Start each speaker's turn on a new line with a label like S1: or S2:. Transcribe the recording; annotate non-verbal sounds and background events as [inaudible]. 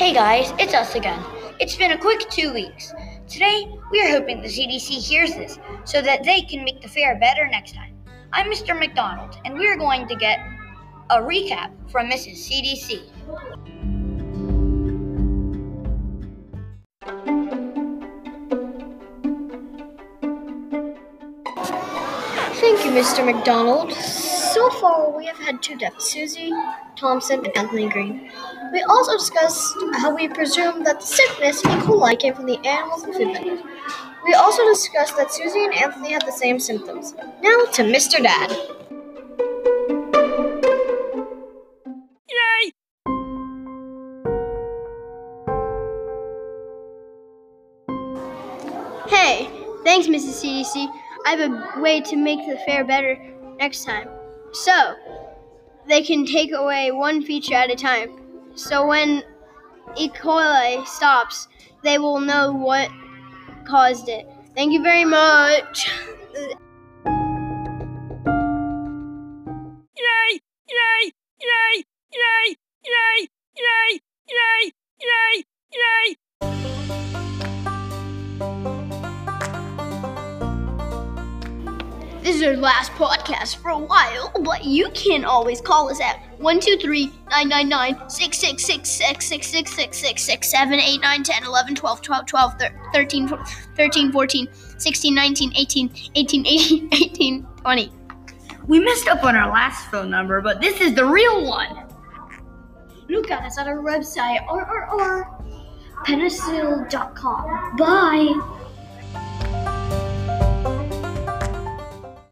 S1: Hey guys, it's us again. It's been a quick two weeks. Today, we are hoping the CDC hears this so that they can make the fair better next time. I'm Mr. McDonald, and we are going to get a recap from Mrs. CDC.
S2: Thank you, Mr. McDonald. So far, we have had two deaths Susie Thompson and Anthony Green. We also discussed how we presume that the sickness, E. coli, came from the animals and food vendors. We also discussed that Susie and Anthony had the same symptoms. Now to Mr. Dad. Yay!
S3: Hey, thanks, Mrs. CDC. I have a way to make the fair better next time. So, they can take away one feature at a time. So, when E. coli stops, they will know what caused it. Thank you very much. [laughs] This is our last podcast for a while, but you can always call us at 123 999 6666 6666 7 8 9 10 11 12 12 12 13 13 14 16 19 18 18 18 18 20.
S1: We messed up on our last phone number, but this is the real one.
S2: Look at us on our website, rrrpenicil.com. Bye.